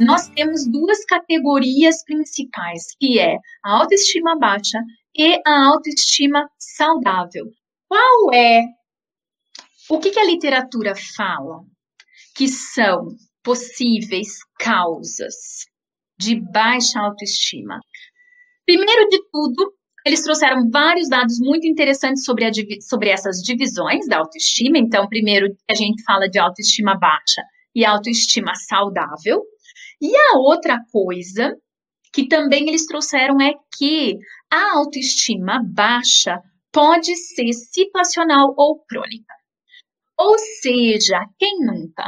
nós temos duas categorias principais, que é a autoestima baixa e a autoestima saudável. Qual é o que, que a literatura fala que são possíveis causas de baixa autoestima? Primeiro de tudo, eles trouxeram vários dados muito interessantes sobre, a, sobre essas divisões da autoestima. Então, primeiro, a gente fala de autoestima baixa e autoestima saudável. E a outra coisa que também eles trouxeram é que a autoestima baixa pode ser situacional ou crônica. Ou seja, quem nunca?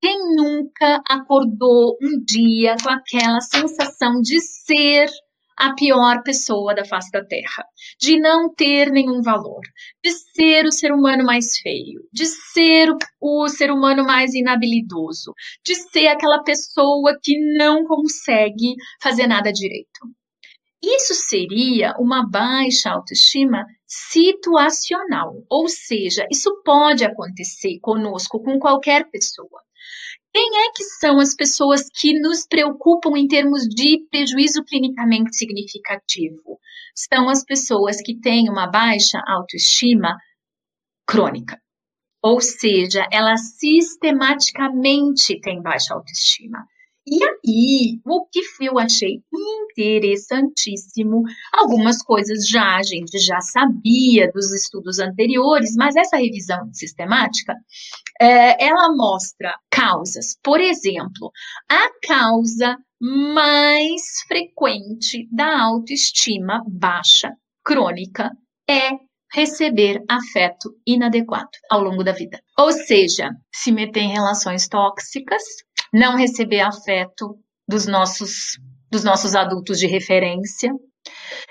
Quem nunca acordou um dia com aquela sensação de ser a pior pessoa da face da Terra, de não ter nenhum valor, de ser o ser humano mais feio, de ser o ser humano mais inabilidoso, de ser aquela pessoa que não consegue fazer nada direito. Isso seria uma baixa autoestima situacional, ou seja, isso pode acontecer conosco, com qualquer pessoa. Quem é que são as pessoas que nos preocupam em termos de prejuízo clinicamente significativo? São as pessoas que têm uma baixa autoestima crônica. Ou seja, ela sistematicamente tem baixa autoestima. E aí, o que eu achei interessantíssimo, algumas coisas já a gente já sabia dos estudos anteriores, mas essa revisão sistemática, é, ela mostra causas. Por exemplo, a causa mais frequente da autoestima baixa crônica é receber afeto inadequado ao longo da vida. Ou seja, se meter em relações tóxicas, não receber afeto dos nossos, dos nossos adultos de referência,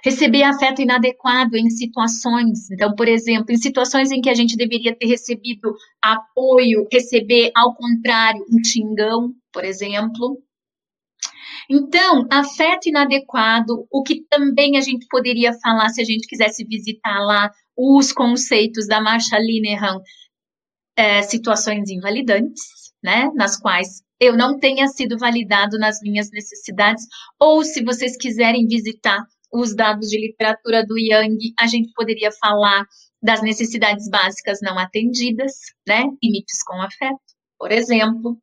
receber afeto inadequado em situações. Então, por exemplo, em situações em que a gente deveria ter recebido apoio, receber, ao contrário, um xingão, por exemplo. Então, afeto inadequado, o que também a gente poderia falar se a gente quisesse visitar lá os conceitos da Marcia Linehan, é, situações invalidantes, né, nas quais eu não tenha sido validado nas minhas necessidades, ou se vocês quiserem visitar os dados de literatura do Yang, a gente poderia falar das necessidades básicas não atendidas, né? Limites com afeto, por exemplo,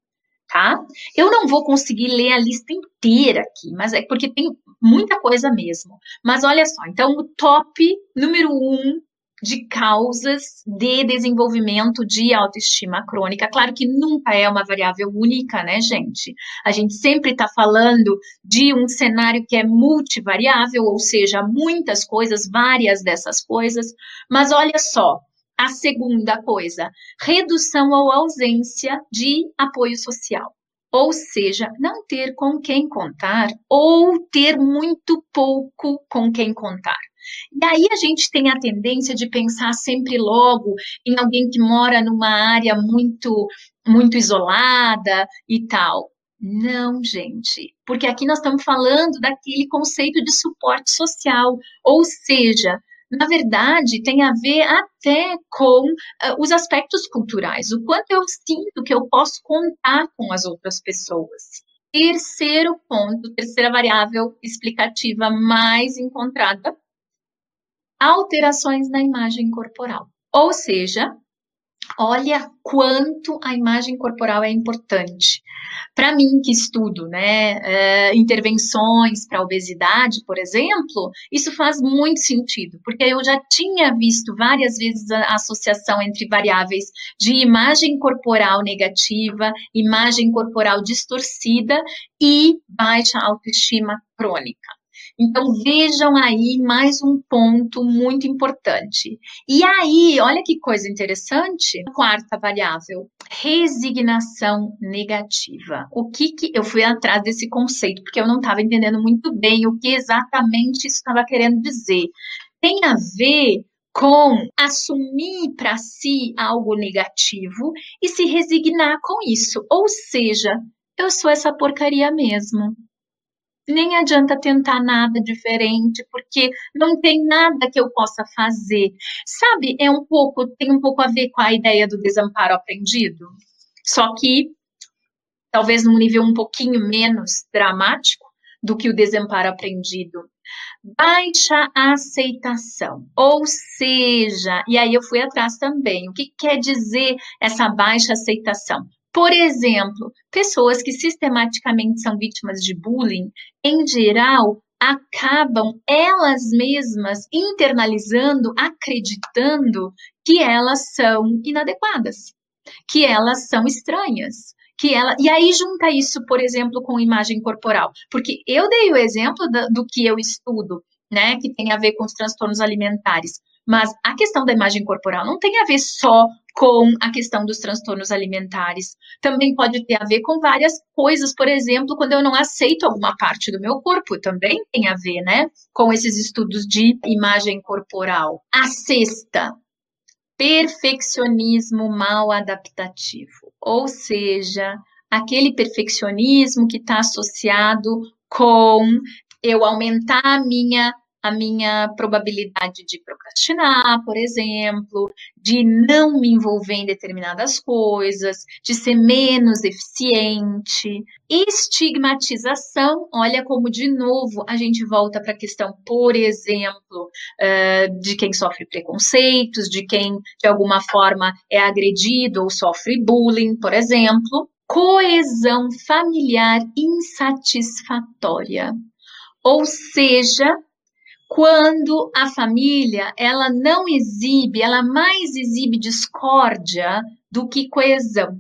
tá? Eu não vou conseguir ler a lista inteira aqui, mas é porque tem muita coisa mesmo. Mas olha só, então o top número um de causas de desenvolvimento de autoestima crônica. Claro que nunca é uma variável única, né, gente? A gente sempre está falando de um cenário que é multivariável, ou seja, muitas coisas, várias dessas coisas. Mas olha só, a segunda coisa, redução ou ausência de apoio social. Ou seja, não ter com quem contar ou ter muito pouco com quem contar. E aí a gente tem a tendência de pensar sempre logo em alguém que mora numa área muito muito isolada e tal. Não, gente, porque aqui nós estamos falando daquele conceito de suporte social, ou seja, na verdade, tem a ver até com uh, os aspectos culturais, o quanto eu sinto que eu posso contar com as outras pessoas. Terceiro ponto, terceira variável explicativa mais encontrada alterações na imagem corporal. Ou seja, olha quanto a imagem corporal é importante. Para mim, que estudo né, é, intervenções para obesidade, por exemplo, isso faz muito sentido, porque eu já tinha visto várias vezes a associação entre variáveis de imagem corporal negativa, imagem corporal distorcida e baixa autoestima crônica. Então, vejam aí mais um ponto muito importante. E aí, olha que coisa interessante. Quarta variável, resignação negativa. O que que eu fui atrás desse conceito, porque eu não estava entendendo muito bem o que exatamente isso estava querendo dizer. Tem a ver com assumir para si algo negativo e se resignar com isso. Ou seja, eu sou essa porcaria mesmo nem adianta tentar nada diferente, porque não tem nada que eu possa fazer. Sabe, é um pouco, tem um pouco a ver com a ideia do desamparo aprendido. Só que talvez num nível um pouquinho menos dramático do que o desamparo aprendido. Baixa aceitação, ou seja, e aí eu fui atrás também, o que quer dizer essa baixa aceitação? Por exemplo, pessoas que sistematicamente são vítimas de bullying, em geral, acabam elas mesmas internalizando, acreditando que elas são inadequadas, que elas são estranhas, que ela e aí junta isso, por exemplo, com imagem corporal, porque eu dei o exemplo do, do que eu estudo, né, que tem a ver com os transtornos alimentares, mas a questão da imagem corporal não tem a ver só com a questão dos transtornos alimentares. Também pode ter a ver com várias coisas, por exemplo, quando eu não aceito alguma parte do meu corpo, também tem a ver, né, com esses estudos de imagem corporal. A sexta, perfeccionismo mal adaptativo, ou seja, aquele perfeccionismo que está associado com eu aumentar a minha a minha probabilidade de procrastinar, por exemplo, de não me envolver em determinadas coisas, de ser menos eficiente. Estigmatização, olha como de novo a gente volta para a questão, por exemplo, uh, de quem sofre preconceitos, de quem de alguma forma é agredido ou sofre bullying, por exemplo. Coesão familiar insatisfatória. Ou seja, quando a família ela não exibe, ela mais exibe discórdia do que coesão,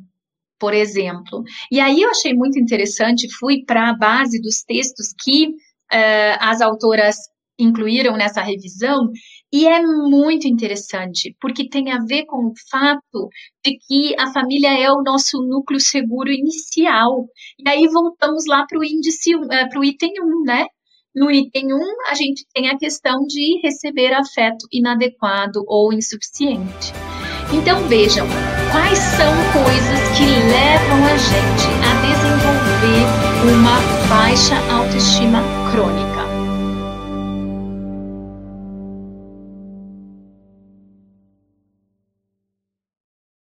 por exemplo. E aí eu achei muito interessante, fui para a base dos textos que uh, as autoras incluíram nessa revisão, e é muito interessante, porque tem a ver com o fato de que a família é o nosso núcleo seguro inicial. E aí voltamos lá para o índice, uh, para o item 1, né? No item 1, a gente tem a questão de receber afeto inadequado ou insuficiente. Então vejam, quais são coisas que levam a gente a desenvolver uma baixa autoestima crônica?